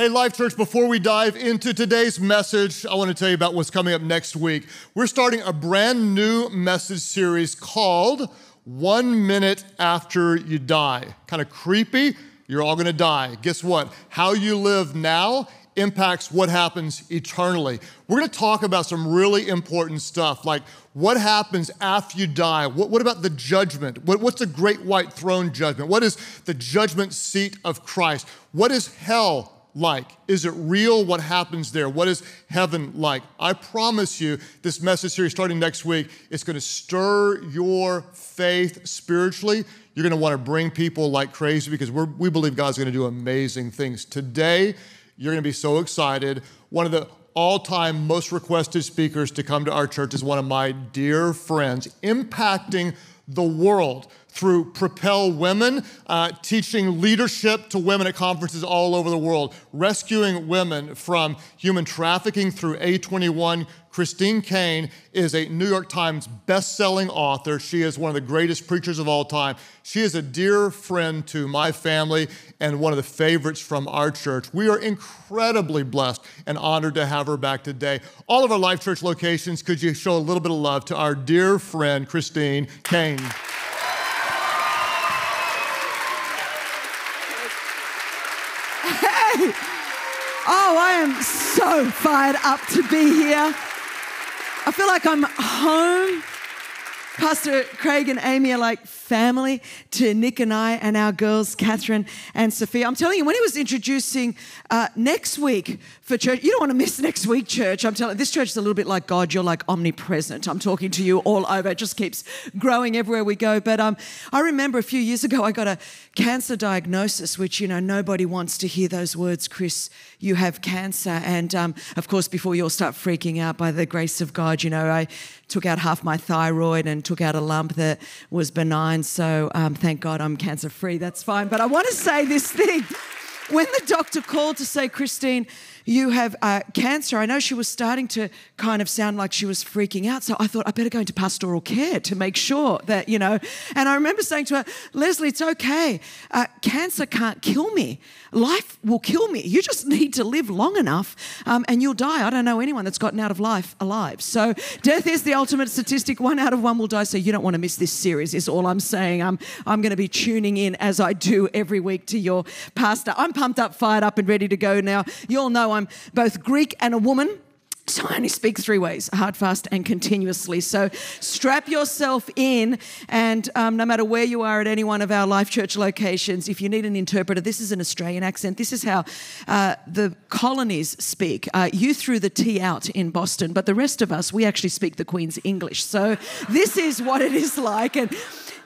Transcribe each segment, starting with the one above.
Hey, Life Church, before we dive into today's message, I want to tell you about what's coming up next week. We're starting a brand new message series called One Minute After You Die. Kind of creepy. You're all going to die. Guess what? How you live now impacts what happens eternally. We're going to talk about some really important stuff like what happens after you die? What, what about the judgment? What, what's the great white throne judgment? What is the judgment seat of Christ? What is hell like? Is it real? What happens there? What is heaven like? I promise you, this message series starting next week, it's going to stir your faith spiritually. You're going to want to bring people like crazy because we believe God's going to do amazing things. Today, you're going to be so excited. One of the all time most requested speakers to come to our church is one of my dear friends, impacting the world through Propel Women, uh, teaching leadership to women at conferences all over the world, rescuing women from human trafficking through A21. Christine Caine is a New York Times best-selling author. She is one of the greatest preachers of all time. She is a dear friend to my family and one of the favorites from our church. We are incredibly blessed and honored to have her back today. All of our Life Church locations, could you show a little bit of love to our dear friend Christine Caine? Oh, I am so fired up to be here. I feel like I'm home. Pastor Craig and Amy are like family to Nick and I and our girls, Catherine and Sophia. I'm telling you, when he was introducing uh, next week for church, you don't want to miss next week, church. I'm telling you, this church is a little bit like God. You're like omnipresent. I'm talking to you all over. It just keeps growing everywhere we go. But um, I remember a few years ago, I got a cancer diagnosis, which, you know, nobody wants to hear those words, Chris, you have cancer. And um, of course, before you all start freaking out, by the grace of God, you know, I took out half my thyroid and took out a lump that was benign So um, thank God I'm cancer free. That's fine. But I want to say this thing. When the doctor called to say, Christine, you have uh, cancer. I know she was starting to kind of sound like she was freaking out. So I thought, I better go into pastoral care to make sure that, you know. And I remember saying to her, Leslie, it's okay. Uh, cancer can't kill me. Life will kill me. You just need to live long enough um, and you'll die. I don't know anyone that's gotten out of life alive. So death is the ultimate statistic. One out of one will die. So you don't want to miss this series, is all I'm saying. I'm, I'm going to be tuning in as I do every week to your pastor. I'm pumped up, fired up, and ready to go now. You all know I'm both Greek and a woman. So I only speak three ways hard, fast, and continuously. So strap yourself in, and um, no matter where you are at any one of our Life Church locations, if you need an interpreter, this is an Australian accent. This is how uh, the colonies speak. Uh, you threw the T out in Boston, but the rest of us, we actually speak the Queen's English. So this is what it is like. And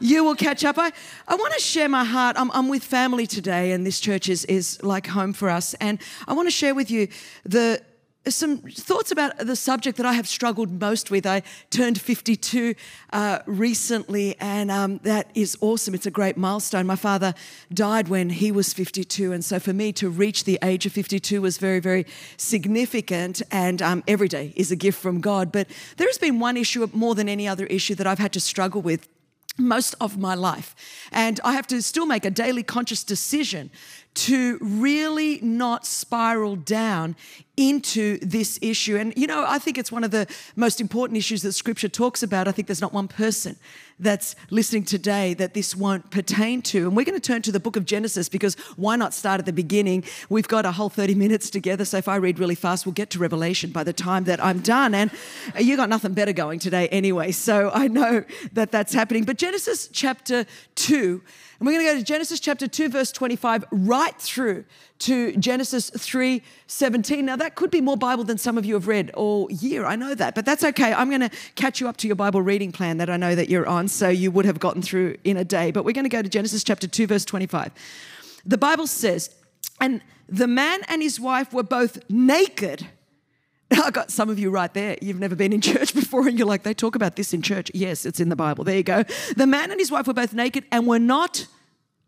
you will catch up. I, I want to share my heart. I'm, I'm with family today, and this church is, is like home for us. And I want to share with you the some thoughts about the subject that I have struggled most with. I turned 52 uh, recently, and um, that is awesome. It's a great milestone. My father died when he was 52, and so for me to reach the age of 52 was very, very significant. And um, every day is a gift from God. But there has been one issue more than any other issue that I've had to struggle with most of my life. And I have to still make a daily conscious decision to really not spiral down into this issue. And, you know, I think it's one of the most important issues that scripture talks about. I think there's not one person that's listening today that this won't pertain to. And we're going to turn to the book of Genesis because why not start at the beginning? We've got a whole 30 minutes together. So if I read really fast, we'll get to Revelation by the time that I'm done. And you got nothing better going today anyway. So I know that that's happening. But Genesis chapter 2 and we're going to go to Genesis chapter 2, verse 25, right through to Genesis 3, 17. Now, that could be more Bible than some of you have read all year. I know that, but that's okay. I'm going to catch you up to your Bible reading plan that I know that you're on, so you would have gotten through in a day. But we're going to go to Genesis chapter 2, verse 25. The Bible says, And the man and his wife were both naked. I got some of you right there. You've never been in church before, and you're like, they talk about this in church. Yes, it's in the Bible. There you go. The man and his wife were both naked and were not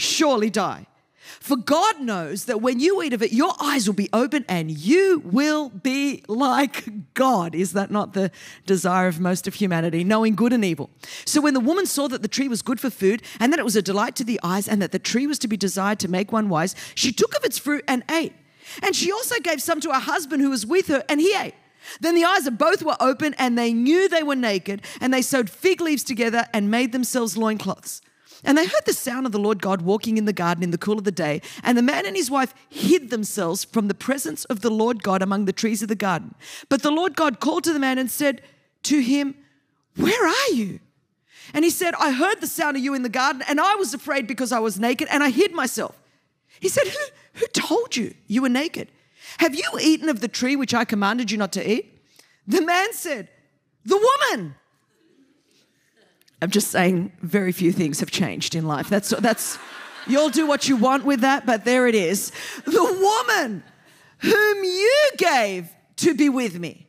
surely die. For God knows that when you eat of it, your eyes will be open and you will be like God. Is that not the desire of most of humanity, knowing good and evil? So when the woman saw that the tree was good for food and that it was a delight to the eyes and that the tree was to be desired to make one wise, she took of its fruit and ate. And she also gave some to her husband who was with her, and he ate. Then the eyes of both were open, and they knew they were naked, and they sewed fig leaves together and made themselves loincloths. And they heard the sound of the Lord God walking in the garden in the cool of the day. And the man and his wife hid themselves from the presence of the Lord God among the trees of the garden. But the Lord God called to the man and said to him, Where are you? And he said, I heard the sound of you in the garden, and I was afraid because I was naked, and I hid myself. He said, Who, who told you you were naked? Have you eaten of the tree which I commanded you not to eat? The man said, The woman. I'm just saying, very few things have changed in life. That's, that's, you'll do what you want with that, but there it is. The woman whom you gave to be with me.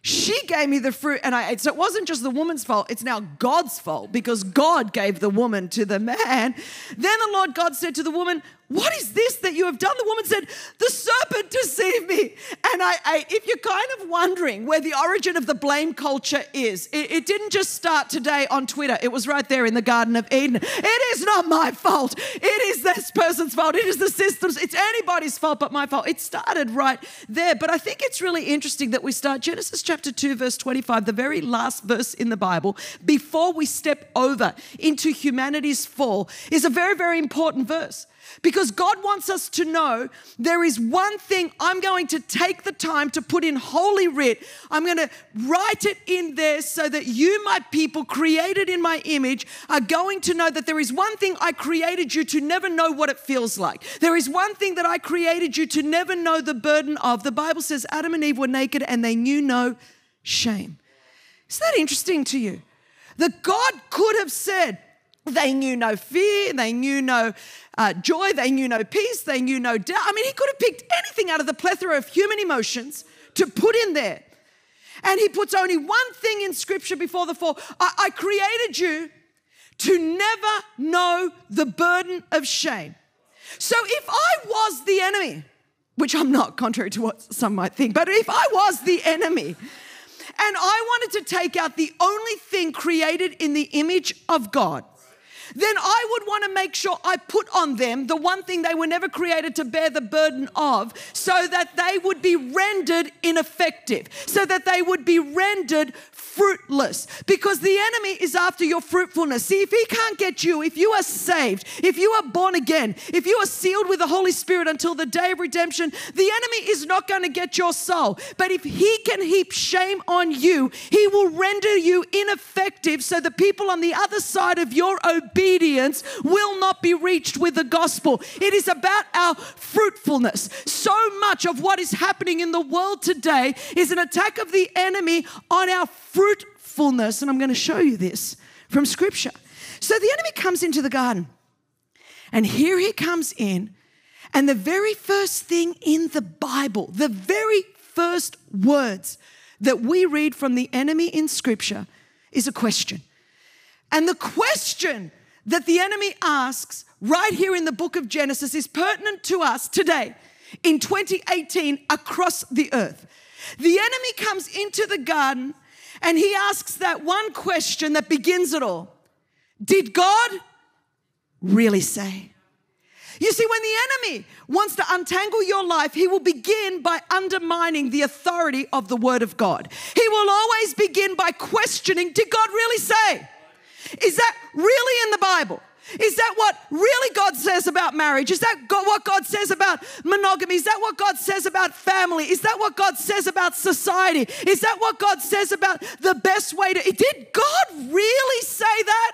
She gave me the fruit and I ate. So it wasn't just the woman's fault, it's now God's fault because God gave the woman to the man. Then the Lord God said to the woman, what is this that you have done? The woman said, The serpent deceived me. And I ate. If you're kind of wondering where the origin of the blame culture is, it, it, didn't just start today on Twitter. It was right there in the Garden of Eden. It is not my fault. It is this person's fault. It is the system's. It's anybody's fault but my fault. It started right there. But I think it's really interesting that we start Genesis chapter 2, verse 25, the very last verse in the Bible, before we step over into humanity's fall, is a very, very important verse. Because God wants us to know there is one thing I'm going to take the time to put in Holy Writ. I'm going to write it in there so that you, my people, created in my image, are going to know that there is one thing I created you to never know what it feels like. There is one thing that I created you to never know the burden of. The Bible says Adam and Eve were naked and they knew no shame. Is that interesting to you? That God could have said, they knew no fear, they knew no uh, joy, they knew no peace, they knew no doubt. I mean, he could have picked anything out of the plethora of human emotions to put in there. And he puts only one thing in scripture before the fall I, I created you to never know the burden of shame. So if I was the enemy, which I'm not, contrary to what some might think, but if I was the enemy, and I wanted to take out the only thing created in the image of God, then I would want to make sure I put on them the one thing they were never created to bear the burden of, so that they would be rendered ineffective, so that they would be rendered fruitless because the enemy is after your fruitfulness. See, if he can't get you, if you are saved, if you are born again, if you are sealed with the Holy Spirit until the day of redemption, the enemy is not going to get your soul. But if he can heap shame on you, he will render you ineffective so the people on the other side of your obedience will not be reached with the gospel. It is about our fruitfulness. So much of what is happening in the world today is an attack of the enemy on our fruitfulness. And I'm going to show you this from scripture. So the enemy comes into the garden, and here he comes in. And the very first thing in the Bible, the very first words that we read from the enemy in scripture is a question. And the question that the enemy asks right here in the book of Genesis is pertinent to us today in 2018 across the earth. The enemy comes into the garden and he asks that one question that begins it all Did God really say? You see, when the enemy wants to untangle your life, he will begin by undermining the authority of the Word of God. He will always begin by questioning Did God really say? Is that really in the Bible? Is that what really God says about marriage? Is that God, what God says about monogamy? Is that what God says about family? Is that what God says about society? Is that what God says about the best way to? Did God really say that?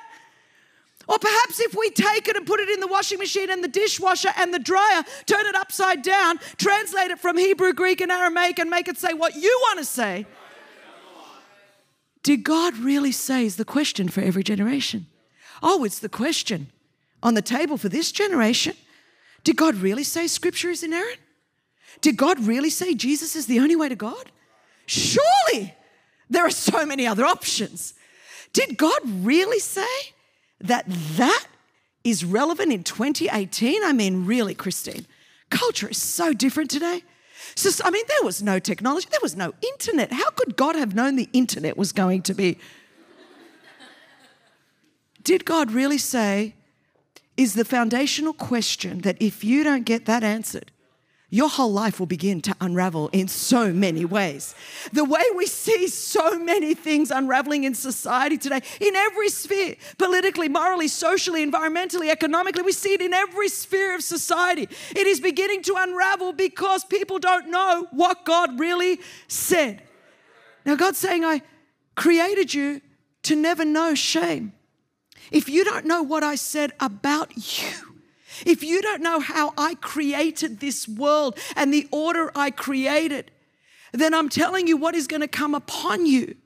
Or perhaps if we take it and put it in the washing machine and the dishwasher and the dryer, turn it upside down, translate it from Hebrew, Greek, and Aramaic, and make it say what you want to say. Did God really say is the question for every generation? Oh, it's the question on the table for this generation. Did God really say scripture is inerrant? Did God really say Jesus is the only way to God? Surely there are so many other options. Did God really say that that is relevant in 2018? I mean, really, Christine, culture is so different today. So, I mean, there was no technology, there was no internet. How could God have known the internet was going to be? Did God really say, is the foundational question that if you don't get that answered, your whole life will begin to unravel in so many ways. The way we see so many things unraveling in society today, in every sphere politically, morally, socially, environmentally, economically we see it in every sphere of society. It is beginning to unravel because people don't know what God really said. Now, God's saying, I created you to never know shame. If you don't know what I said about you, if you don't know how I created this world and the order I created, then I'm telling you what is going to come upon you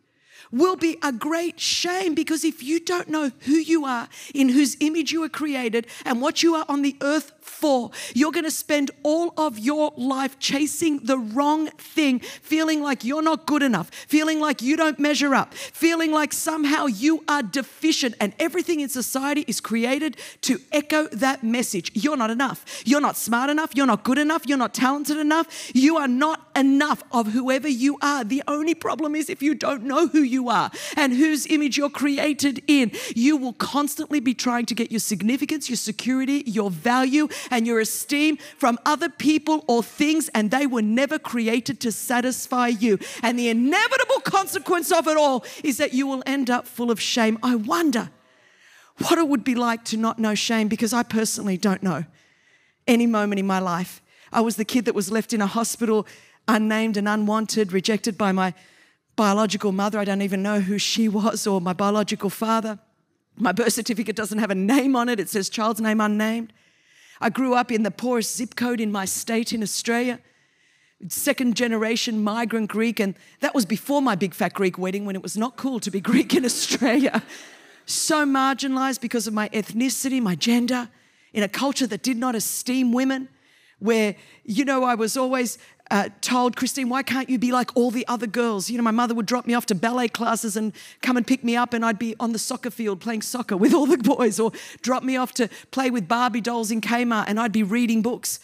will be a great shame because if you don't know who you are, in whose image you were created, and what you are on the earth for, you're going to spend all of your life chasing the wrong thing, feeling like you're not good enough, feeling like you don't measure up, feeling like somehow you are deficient. And everything in society is created to echo that message. You're not enough. You're not smart enough. You're not good enough. You're not talented enough. You are not enough of whoever you are. The only problem is if you don't know who you are and whose image you're created in, you will constantly be trying to get your significance, your security, your value, and your esteem from other people or things, and they were never created to satisfy you. And the inevitable consequence of it all is that you will end up full of shame. I wonder what it would be like to not know shame because I personally don't know any moment in my life. I was the kid that was left in a hospital, unnamed and unwanted, rejected by my biological mother. I don't even know who she was or my biological father. My birth certificate doesn't have a name on it, it says child's name unnamed. I grew up in the poorest zip code in my state in Australia, second generation migrant Greek, and that was before my big fat Greek wedding when it was not cool to be Greek in Australia. So marginalized because of my ethnicity, my gender, in a culture that did not esteem women, where, you know, I was always uh, told, Christine, why can't you be like all the other girls? You know, my mother would drop me off to ballet classes and come and pick me up, and I'd be on the soccer field playing soccer with all the boys, or drop me off to play with Barbie dolls in Kmart, and I'd be reading books.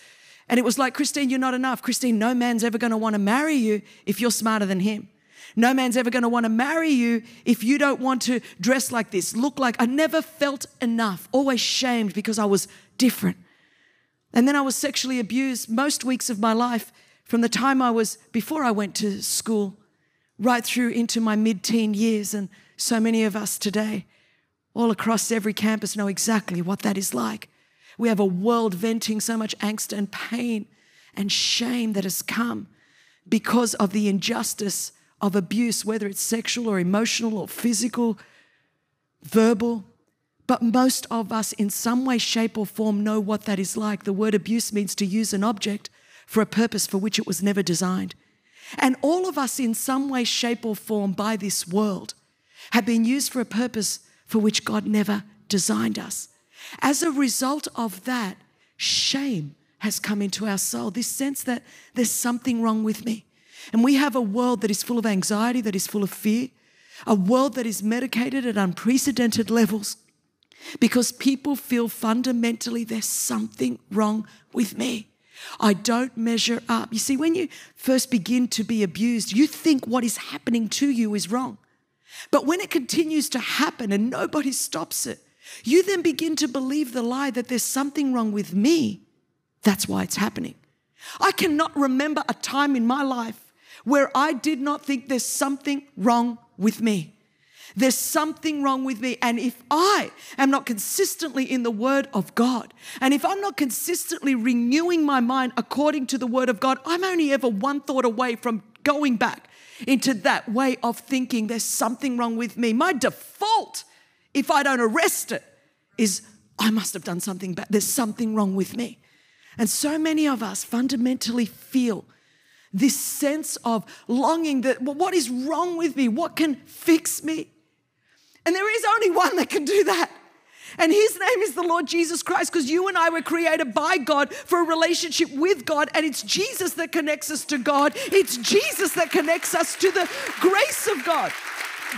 And it was like, Christine, you're not enough. Christine, no man's ever going to want to marry you if you're smarter than him. No man's ever going to want to marry you if you don't want to dress like this, look like. I never felt enough, always shamed because I was different. And then I was sexually abused most weeks of my life from the time I was, before I went to school, right through into my mid teen years. And so many of us today, all across every campus, know exactly what that is like. We have a world venting so much angst and pain and shame that has come because of the injustice of abuse, whether it's sexual or emotional or physical, verbal. But most of us, in some way, shape, or form, know what that is like. The word abuse means to use an object for a purpose for which it was never designed. And all of us, in some way, shape, or form, by this world, have been used for a purpose for which God never designed us. As a result of that, shame has come into our soul this sense that there's something wrong with me. And we have a world that is full of anxiety, that is full of fear, a world that is medicated at unprecedented levels because people feel fundamentally there's something wrong with me. I don't measure up. You see, when you first begin to be abused, you think what is happening to you is wrong. But when it continues to happen and nobody stops it, you then begin to believe the lie that there's something wrong with me. That's why it's happening. I cannot remember a time in my life where I did not think there's something wrong with me. There's something wrong with me. And if I am not consistently in the Word of God, and if I'm not consistently renewing my mind according to the Word of God, I'm only ever one thought away from going back into that way of thinking there's something wrong with me. My default, if I don't arrest it, is I must have done something bad. There's something wrong with me. And so many of us fundamentally feel this sense of longing that, well, what is wrong with me? What can fix me? And there is only one that can do that. And his name is the Lord Jesus Christ because you and I were created by God for a relationship with God. And it's Jesus that connects us to God, it's Jesus that connects us to the grace of God.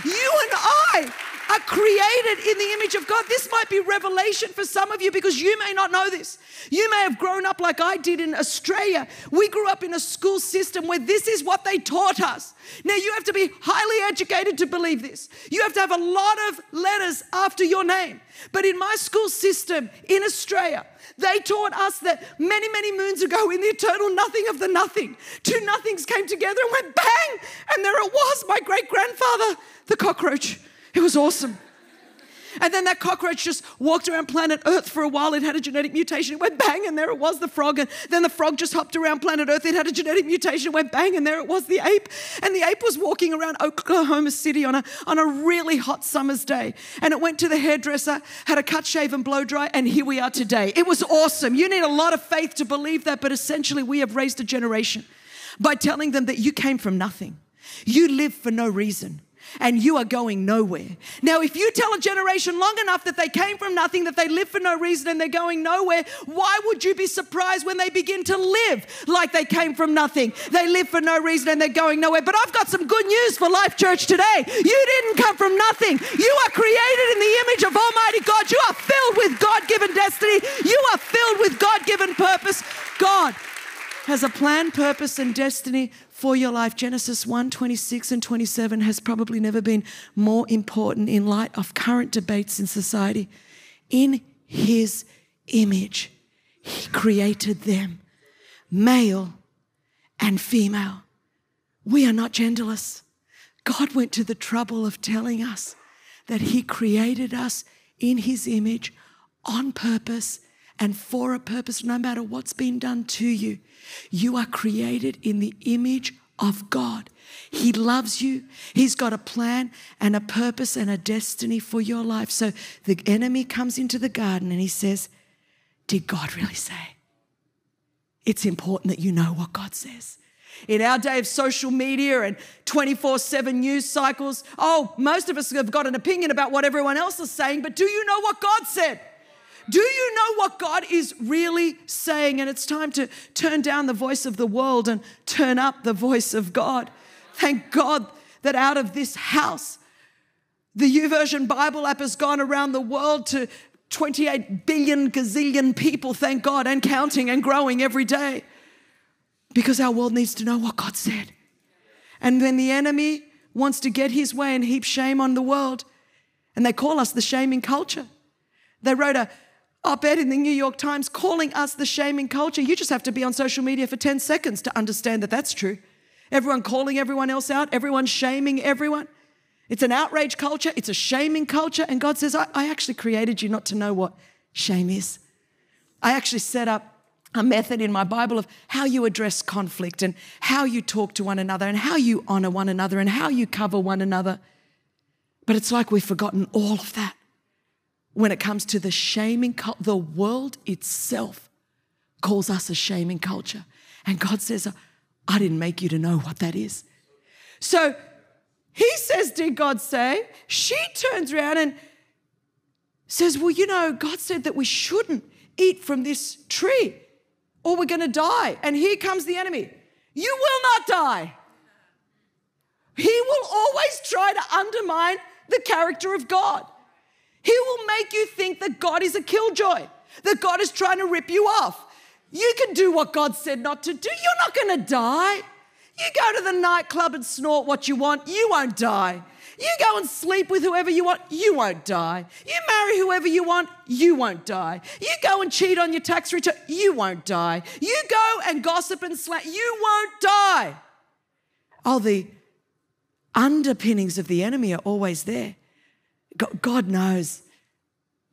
You and I are created in the image of God. This might be revelation for some of you because you may not know this. You may have grown up like I did in Australia. We grew up in a school system where this is what they taught us. Now, you have to be highly educated to believe this. You have to have a lot of letters after your name. But in my school system in Australia, they taught us that many, many moons ago, in the eternal nothing of the nothing, two nothings came together and went bang, and there it was, my great grandfather, the cockroach. It was awesome. And then that cockroach just walked around planet Earth for a while. It had a genetic mutation. It went bang, and there it was, the frog. And then the frog just hopped around planet Earth. It had a genetic mutation. It went bang, and there it was, the ape. And the ape was walking around Oklahoma City on a, on a really hot summer's day. And it went to the hairdresser, had a cut, shave, and blow dry, and here we are today. It was awesome. You need a lot of faith to believe that, but essentially, we have raised a generation by telling them that you came from nothing. You live for no reason and you are going nowhere. Now, if you tell a generation long enough that they came from nothing, that they live for no reason, and they're going nowhere, why would you be surprised when they begin to live like they came from nothing? They live for no reason and they're going nowhere. But I've got some good news for Life Church today. You didn't come from nothing. You are created in the image of Almighty God. You are filled with God given destiny. You are filled with God given purpose. God has a plan, purpose, and destiny for your life. Genesis 1 26 and 27 has probably never been more important in light of current debates in society. In his image, he created them, male and female. We are not genderless. God went to the trouble of telling us that he created us in his image on purpose and for a purpose, no matter what's been done to you. You are created in the image of God. He loves you. He's got a plan and a purpose and a destiny for your life. So the enemy comes into the garden and he says, Did God really say? It's important that you know what God says. In our day of social media and 24 7 news cycles, oh, most of us have got an opinion about what everyone else is saying, but do you know what God said? Do you know what God is really saying? And it's time to turn down the voice of the world and turn up the voice of God. Thank God that out of this house, the YouVersion Bible app has gone around the world to 28 billion gazillion people, thank God, and counting and growing every day. Because our world needs to know what God said. And when the enemy wants to get his way and heap shame on the world, and they call us the shaming culture. They wrote a op ed in the New York Times calling us the shaming culture. You just have to be on social media for 10 seconds to understand that that's true. Everyone calling everyone else out, everyone shaming everyone. It's an outrage culture, it's a shaming culture. And God says, I, I actually created you not to know what shame is. I actually set up a method in my Bible of how you address conflict and how you talk to one another and how you honor one another and how you cover one another. But it's like we've forgotten all of that when it comes to the shaming, the world itself calls us a shaming culture. And God says, I didn't make you to know what that is. So he says, Did God say? She turns around and says, Well, you know, God said that we shouldn't eat from this tree or we're going to die. And here comes the enemy. You will not die. He will always try to undermine the character of God. He will make you think that God is a killjoy, that God is trying to rip you off. You can do what God said not to do. You're not going to die. You go to the nightclub and snort what you want, you won't die. You go and sleep with whoever you want, you won't die. You marry whoever you want, you won't die. You go and cheat on your tax return, you won't die. You go and gossip and slant, you won't die. Oh, the underpinnings of the enemy are always there. God knows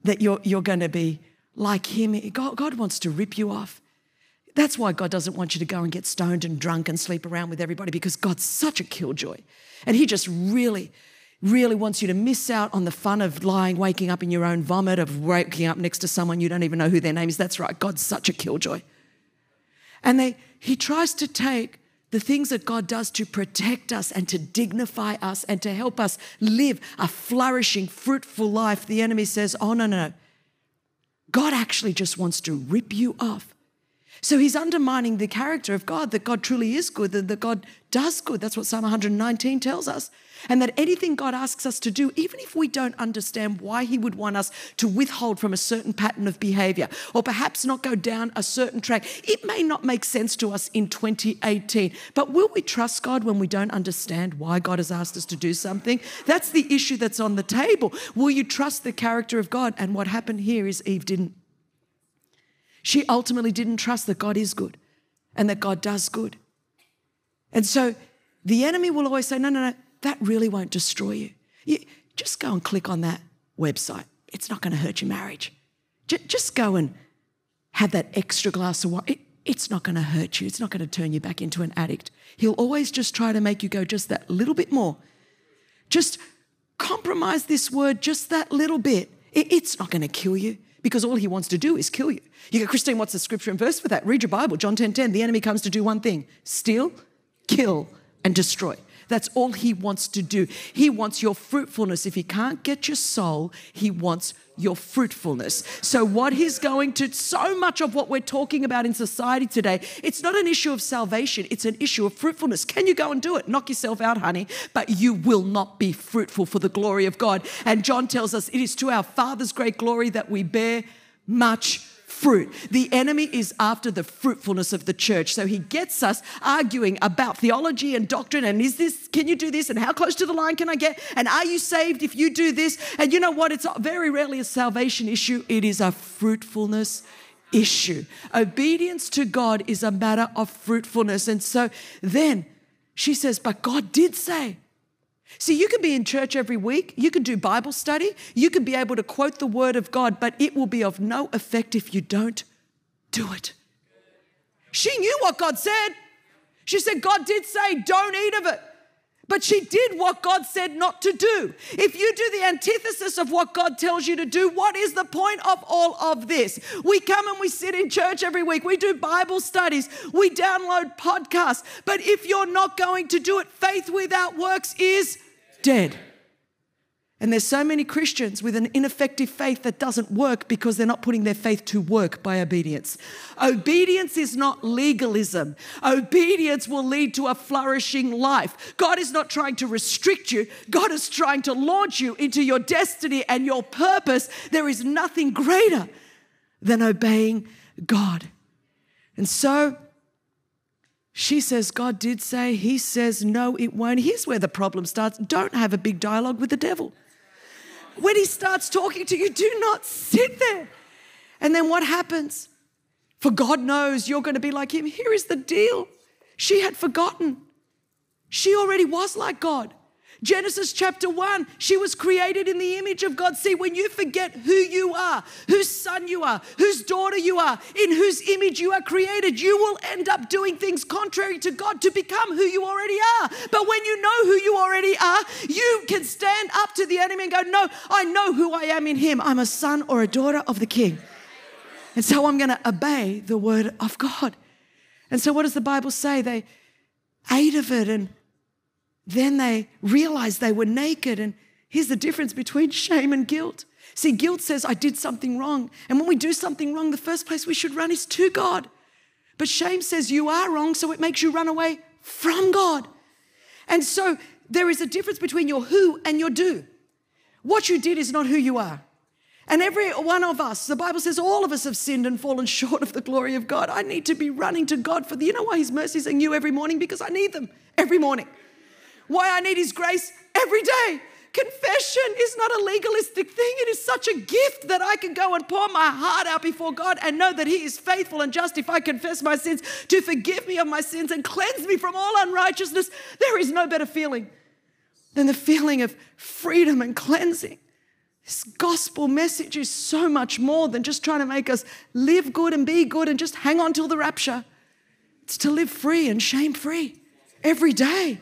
that you're, you're going to be like Him. God, God wants to rip you off. That's why God doesn't want you to go and get stoned and drunk and sleep around with everybody because God's such a killjoy. And He just really, really wants you to miss out on the fun of lying, waking up in your own vomit, of waking up next to someone you don't even know who their name is. That's right, God's such a killjoy. And they, He tries to take the things that God does to protect us and to dignify us and to help us live a flourishing, fruitful life, the enemy says, Oh, no, no, no. God actually just wants to rip you off. So he's undermining the character of God, that God truly is good, that, that God does good. That's what Psalm 119 tells us. And that anything God asks us to do, even if we don't understand why he would want us to withhold from a certain pattern of behavior or perhaps not go down a certain track, it may not make sense to us in 2018. But will we trust God when we don't understand why God has asked us to do something? That's the issue that's on the table. Will you trust the character of God? And what happened here is Eve didn't. She ultimately didn't trust that God is good and that God does good. And so the enemy will always say, no, no, no, that really won't destroy you. you just go and click on that website. It's not going to hurt your marriage. J- just go and have that extra glass of wine. It, it's not going to hurt you. It's not going to turn you back into an addict. He'll always just try to make you go just that little bit more. Just compromise this word just that little bit. It, it's not going to kill you because all he wants to do is kill you. You go, Christine, what's the scripture and verse for that? Read your Bible, John 10 10. The enemy comes to do one thing steal, kill, and destroy. That's all he wants to do. He wants your fruitfulness. If he can't get your soul, he wants your fruitfulness. So, what he's going to, so much of what we're talking about in society today, it's not an issue of salvation, it's an issue of fruitfulness. Can you go and do it? Knock yourself out, honey, but you will not be fruitful for the glory of God. And John tells us it is to our Father's great glory that we bear much fruit. The enemy is after the fruitfulness of the church. So he gets us arguing about theology and doctrine and is this, can you do this? And how close to the line can I get? And are you saved if you do this? And you know what? It's very rarely a salvation issue, it is a fruitfulness issue. Obedience to God is a matter of fruitfulness. And so then she says, But God did say, See, you can be in church every week, you can do Bible study, you can be able to quote the word of God, but it will be of no effect if you don't do it. She knew what God said. She said, God did say, don't eat of it. But she did what God said not to do. If you do the antithesis of what God tells you to do, what is the point of all of this? We come and we sit in church every week, we do Bible studies, we download podcasts. But if you're not going to do it, faith without works is dead. And there's so many Christians with an ineffective faith that doesn't work because they're not putting their faith to work by obedience. Obedience is not legalism. Obedience will lead to a flourishing life. God is not trying to restrict you, God is trying to launch you into your destiny and your purpose. There is nothing greater than obeying God. And so, she says, God did say, he says, no, it won't. Here's where the problem starts. Don't have a big dialogue with the devil. When he starts talking to you, do not sit there. And then what happens? For God knows you're going to be like him. Here is the deal. She had forgotten. She already was like God. Genesis chapter 1, she was created in the image of God. See, when you forget who you are, whose son you are, whose daughter you are, in whose image you are created, you will end up doing things contrary to God to become who you already are. But when you know who you already are, you can stand up to the enemy and go, No, I know who I am in him. I'm a son or a daughter of the king. And so I'm going to obey the word of God. And so, what does the Bible say? They ate of it and then they realized they were naked. And here's the difference between shame and guilt. See, guilt says, I did something wrong. And when we do something wrong, the first place we should run is to God. But shame says, You are wrong, so it makes you run away from God. And so there is a difference between your who and your do. What you did is not who you are. And every one of us, the Bible says all of us have sinned and fallen short of the glory of God. I need to be running to God for the, you know why His mercies are new every morning? Because I need them every morning why I need His grace every day. Confession is not a legalistic thing. It is such a gift that I can go and pour my heart out before God and know that He is faithful and just if I confess my sins to forgive me of my sins and cleanse me from all unrighteousness. There is no better feeling than the feeling of freedom and cleansing. This gospel message is so much more than just trying to make us live good and be good and just hang on till the rapture. It's to live free and shame free every day.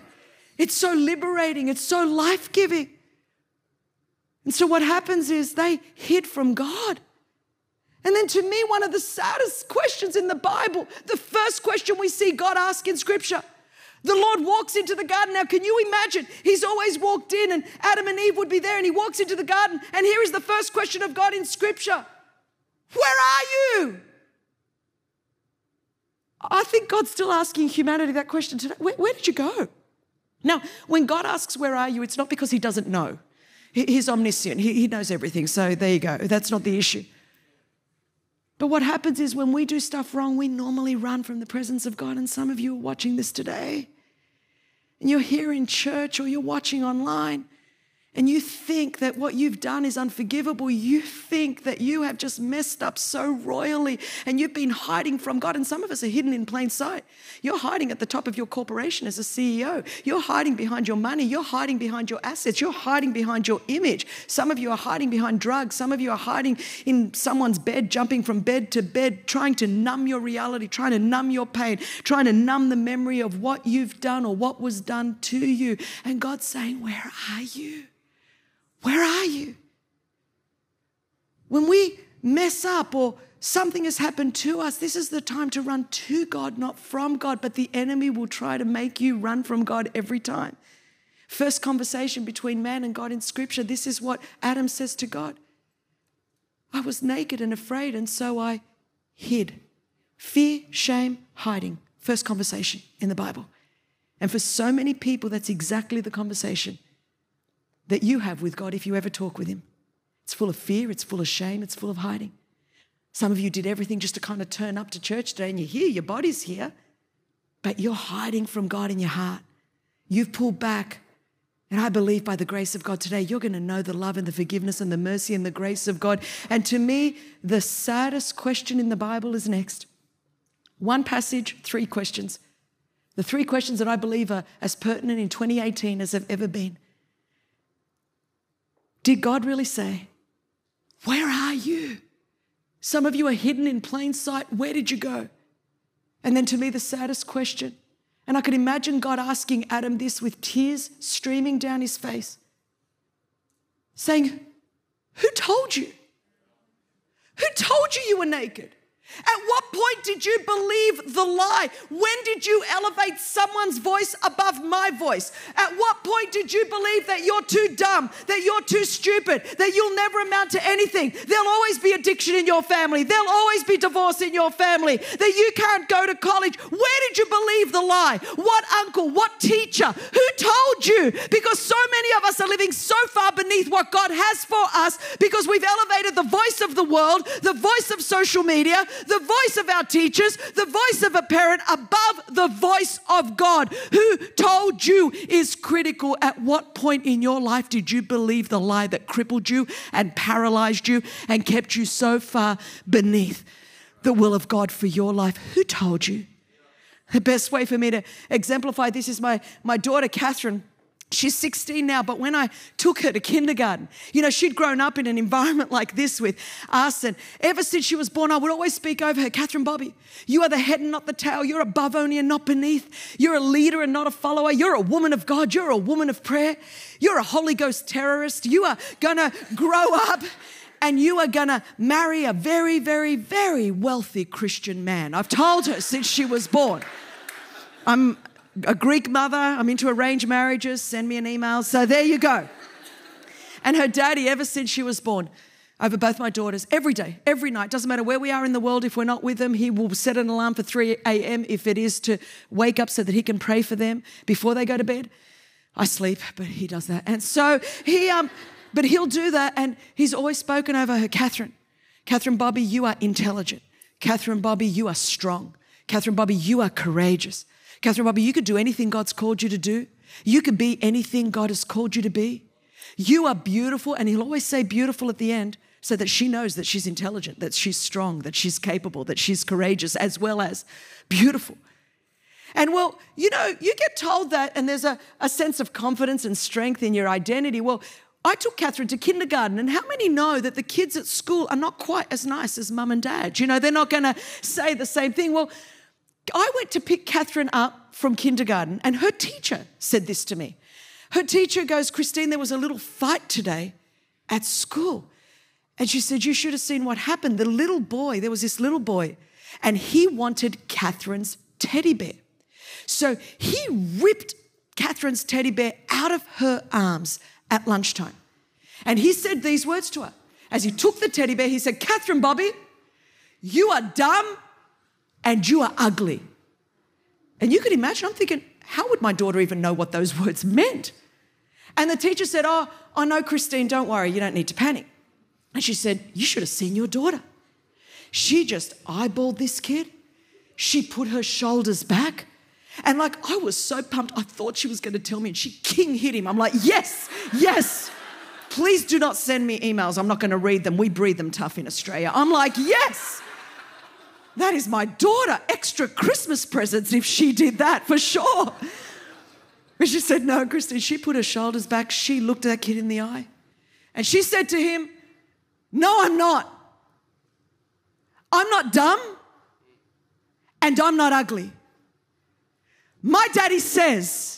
It's so liberating, it's so life giving. And so, what happens is they hid from God. And then, to me, one of the saddest questions in the Bible, the first question we see God ask in Scripture. The Lord walks into the garden. Now, can you imagine? He's always walked in, and Adam and Eve would be there, and he walks into the garden. And here is the first question of God in Scripture Where are you? I think God's still asking humanity that question today. Where, where, did you go? Now, when God asks, Where are you? it's not because He doesn't know. He's omniscient, He, knows everything. So there you go. That's not the issue. But what happens is when we do stuff wrong, we normally run from the presence of God. And some of you are watching this today. And you're here in church or you're watching online and you think that what you've done is unforgivable, you think that you have just messed up so royally and you've been hiding from God. And some of us are hidden in plain sight. You're hiding at the top of your corporation as a CEO. You're hiding behind your money. You're hiding behind your assets. You're hiding behind your image. Some of you are hiding behind drugs. Some of you are hiding in someone's bed, jumping from bed to bed, trying to numb your reality, trying to numb your pain, trying to numb the memory of what you've done or what was done to you. And God's saying, Where are you? Where are you? When we mess up or something has happened to us, this is the time to run to God, not from God. But the enemy will try to make you run from God every time. First conversation between man and God in Scripture, this is what Adam says to God I was naked and afraid, and so I hid. Fear, shame, hiding. First conversation in the Bible. And for so many people, that's exactly the conversation that you have with God if you ever talk with Him. It's full of fear, it's full of shame, it's full of hiding. Some of you did everything just to kind of turn up to church today and you're here, your body's here, but you're hiding from God in your heart. You've pulled back. And I believe by the grace of God today, you're going to know the love and the forgiveness and the mercy and the grace of God. And to me, the saddest question in the Bible is next. One passage, three questions. The three questions that I believe are as pertinent in 2018 as they've ever been. Did God really say, Where are you? Some of you are hidden in plain sight. Where did you go? And then to me, the saddest question, and I could imagine God asking Adam this with tears streaming down his face, saying, Who told you? Who told you you were naked? At what point did you believe the lie? When did you elevate someone's voice above my voice? At what point did you believe that you're too dumb, that you're too stupid, that you'll never amount to anything? There'll always be addiction in your family, there'll always be divorce in your family, that you can't go to college. Where did you believe the lie? What uncle, what teacher? Who told you? Because so many of us are living so far beneath what God has for us because we've elevated the voice of the world, the voice of social media the voice of our teachers, the voice of a parent above the voice of God. Who told you is critical. At what point in your life did you believe the lie that crippled you and paralyzed you and kept you so far beneath the will of God for your life? Who told you? The best way for me to exemplify this is my, my daughter, Catherine. She's 16 now, but when I took her to kindergarten, you know, she'd grown up in an environment like this with us. And ever since she was born, I would always speak over her Catherine Bobby, you are the head and not the tail. You're above only and not beneath. You're a leader and not a follower. You're a woman of God. You're a woman of prayer. You're a Holy Ghost terrorist. You are going to grow up and you are going to marry a very, very, very wealthy Christian man. I've told her since she was born. I'm a Greek mother. I'm into arranged marriages. Send me an email. So there you go. And her daddy, ever since she was born, over both my daughters, every day, every night, doesn't matter where we are in the world, if we're not with them, he will set an alarm for 3 a.m. if it is to wake up so that he can pray for them before they go to bed. I sleep, but he does that. And so he, um, but he'll do that. And he's always spoken over her, Catherine. Catherine Bobby, you are intelligent. Catherine Bobby, you are strong. Catherine Bobby, you are courageous. Catherine Bobby, you could do anything God's called you to do. You could be anything God has called you to be. You are beautiful, and He'll always say beautiful at the end so that she knows that she's intelligent, that she's strong, that she's capable, that she's courageous, as well as beautiful. And well, you know, you get told that, and there's a, a sense of confidence and strength in your identity. Well, I took Catherine to kindergarten, and how many know that the kids at school are not quite as nice as mum and dad? You know, they're not going to say the same thing. Well, I went to pick Catherine up from kindergarten, and her teacher said this to me. Her teacher goes, Christine, there was a little fight today at school. And she said, You should have seen what happened. The little boy, there was this little boy, and he wanted Catherine's teddy bear. So he ripped Catherine's teddy bear out of her arms at lunchtime. And he said these words to her. As he took the teddy bear, he said, Catherine Bobby, You are dumb and you are ugly. And you could imagine, I'm thinking, how would my daughter even know what those words meant? And the teacher said, Oh, oh I know, Christine, don't worry, you don't need to panic. And she said, You should have seen your daughter. She just eyeballed this kid. She put her shoulders back. And like, I was so pumped, I thought she was going to tell me, and she king hit him. I'm like, Yes, yes. Please do not send me emails. I'm not going to read them. We breathe them tough in Australia. I'm like, Yes. That is my daughter. Extra Christmas presents if she did that for sure. But she said, No, Christine. She put her shoulders back. She looked that kid in the eye. And she said to him, No, I'm not. I'm not dumb and I'm not ugly. My daddy says,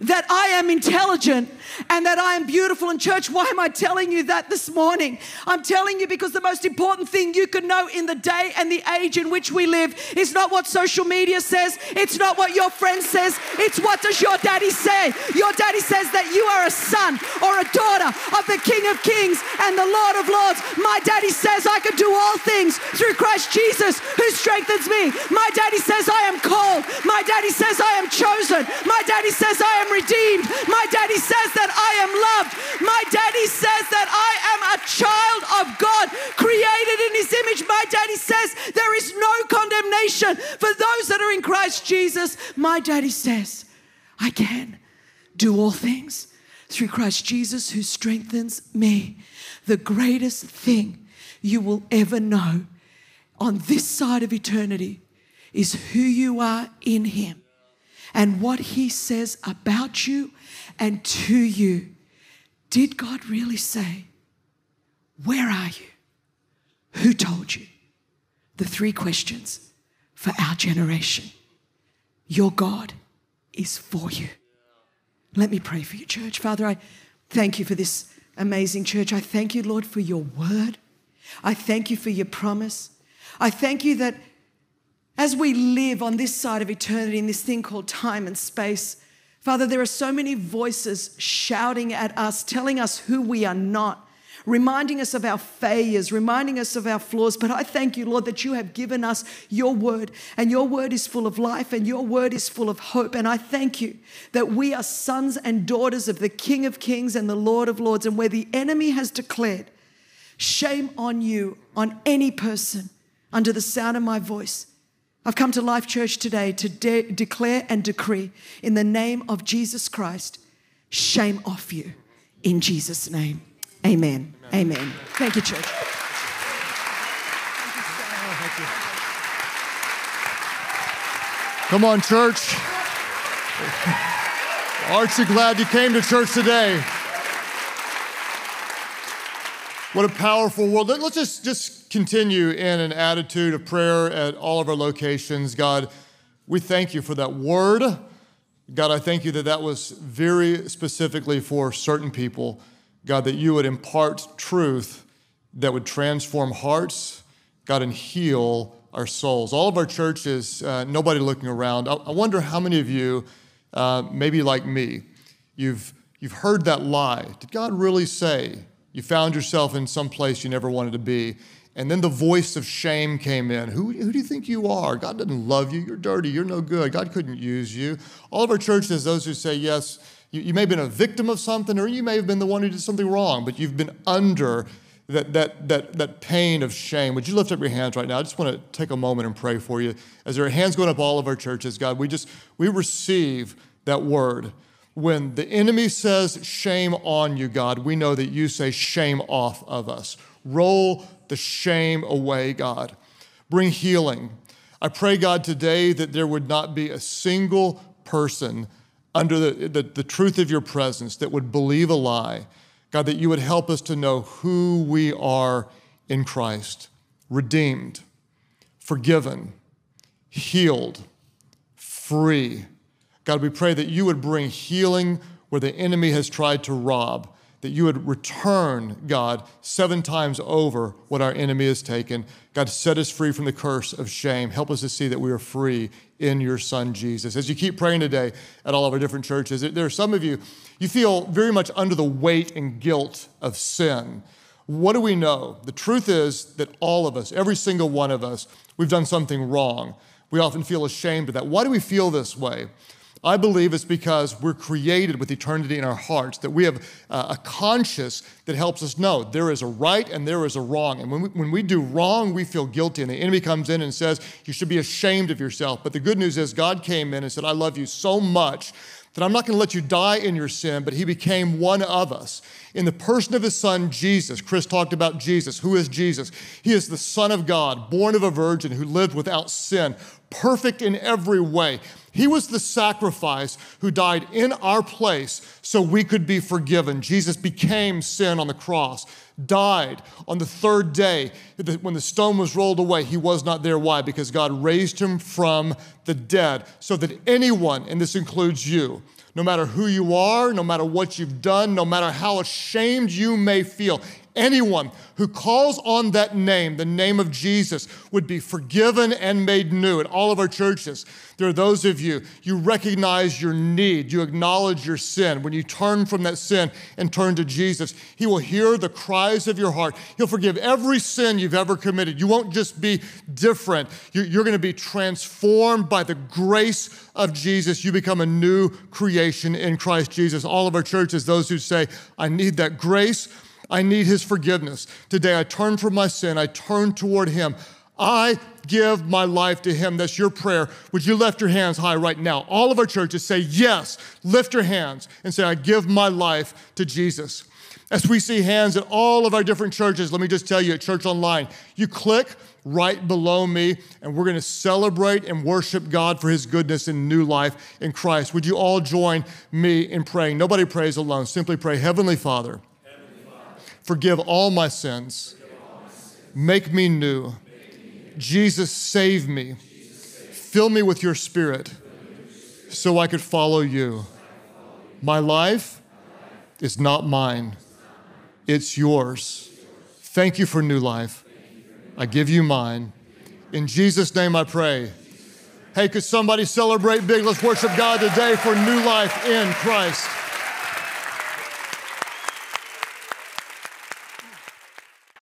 that I am intelligent and that I am beautiful. And, church, why am I telling you that this morning? I'm telling you because the most important thing you can know in the day and the age in which we live is not what social media says, it's not what your friend says, it's what does your daddy say. Your daddy says that you are a son or a daughter of the King of Kings and the Lord of Lords. My daddy says I can do all things through Christ Jesus who strengthens me. My daddy says I am called. My daddy says I am chosen. My daddy says I am redeemed. My daddy says that I am loved. My daddy says that I am a child of God, created in his image. My daddy says there is no condemnation for those that are in Christ Jesus. My daddy says, I can do all things through Christ Jesus who strengthens me. The greatest thing you will ever know on this side of eternity is who you are in Him and what He says about you and to you. Did God really say, Where are you? Who told you? The three questions for our generation. Your God is for you. Let me pray for you, church. Father, I thank you for this amazing church. I thank you, Lord, for your word. I thank you for your promise. I thank you that as we live on this side of eternity in this thing called time and space, Father, there are so many voices shouting at us, telling us who we are not, reminding us of our failures, reminding us of our flaws. But I thank you, Lord, that you have given us your word, and your word is full of life, and your word is full of hope. And I thank you that we are sons and daughters of the King of Kings and the Lord of Lords. And where the enemy has declared, shame on you, on any person under the sound of my voice. I've come to Life Church today to de- declare and decree in the name of Jesus Christ shame off you in Jesus' name. Amen. Amen. Amen. Thank you, church. Come on, church. Aren't you glad you came to church today? What a powerful world. Let's just, just continue in an attitude of prayer at all of our locations. God, we thank you for that word. God, I thank you that that was very specifically for certain people. God, that you would impart truth that would transform hearts, God, and heal our souls. All of our churches, uh, nobody looking around. I, I, wonder how many of you, uh, maybe like me, you've, you've heard that lie. Did God really say? You found yourself in some place you never wanted to be. And then the voice of shame came in. Who, who do you think you are? God doesn't love you. You're dirty. You're no good. God couldn't use you. All of our churches, those who say, yes, you, you may have been a victim of something, or you may have been the one who did something wrong, but you've been under that, that, that, that pain of shame. Would you lift up your hands right now? I just want to take a moment and pray for you. As there are hands going up all of our churches, God, we just, we receive that word when the enemy says, Shame on you, God, we know that you say, Shame off of us. Roll the shame away, God. Bring healing. I pray, God, today that there would not be a single person under the, the, the, truth of your presence that would believe a lie. God, that you would help us to know who we are in Christ redeemed, forgiven, healed, free God, we pray that you would bring healing where the enemy has tried to rob, that you would return, God, seven times over what our enemy has taken. God, set us free from the curse of shame. Help us to see that we are free in your Son, Jesus. As you keep praying today at all of our different churches, there are some of you, you feel very much under the weight and guilt of sin What do we know? The truth is that all of us, every single one of us, we've done something wrong. We often feel ashamed of that. Why do we feel this way? I believe it's because we're created with eternity in our hearts, that we have uh, a conscience that helps us know there is a right and there is a wrong. And when we, when we do wrong, we feel guilty. And the enemy comes in and says, You should be ashamed of yourself. But the good news is, God came in and said, I love you so much that I'm not going to let you die in your sin, but he became one of us. In the person of his son, Jesus, Chris talked about Jesus. Who is Jesus? He is the Son of God, born of a virgin who lived without sin, perfect in every way. He was the sacrifice who died in our place so we could be forgiven. Jesus became sin on the cross, died on the third day. When the stone was rolled away, he was not there. Why? Because God raised him from the dead so that anyone, and this includes you, no matter who you are, no matter what you've done, no matter how ashamed you may feel, anyone who calls on that name, the name of Jesus, would be forgiven and made new. At all of our churches, there are those of you, you recognize your need, you acknowledge your sin. When you turn from that sin and turn to Jesus, He will hear the cries of your heart. He'll forgive every sin you've ever committed. You won't just be different, you're going to be transformed by the grace of Jesus. You become a new creation in Christ Jesus. All of our churches, those who say, I need that grace. I need his forgiveness. Today I turn from my sin, I turn toward him. I give my life to him. That's your prayer. Would you lift your hands high right now? All of our churches say, Yes. Lift your hands and say, I give my life to Jesus. As we see hands at all of our different churches, let me just tell you at Church Online, you click right below me, and we're going to celebrate and worship God for his goodness and new life in Christ. Would you all join me in praying? Nobody prays alone. Simply pray, Heavenly Father. Forgive all my sins. Make me new. Jesus, save me. Fill me with your spirit so I could follow you. My life is not mine, it's yours. Thank you for new life. I give you mine. In Jesus' name I pray. Hey, could somebody celebrate big? Let's worship God today for new life in Christ.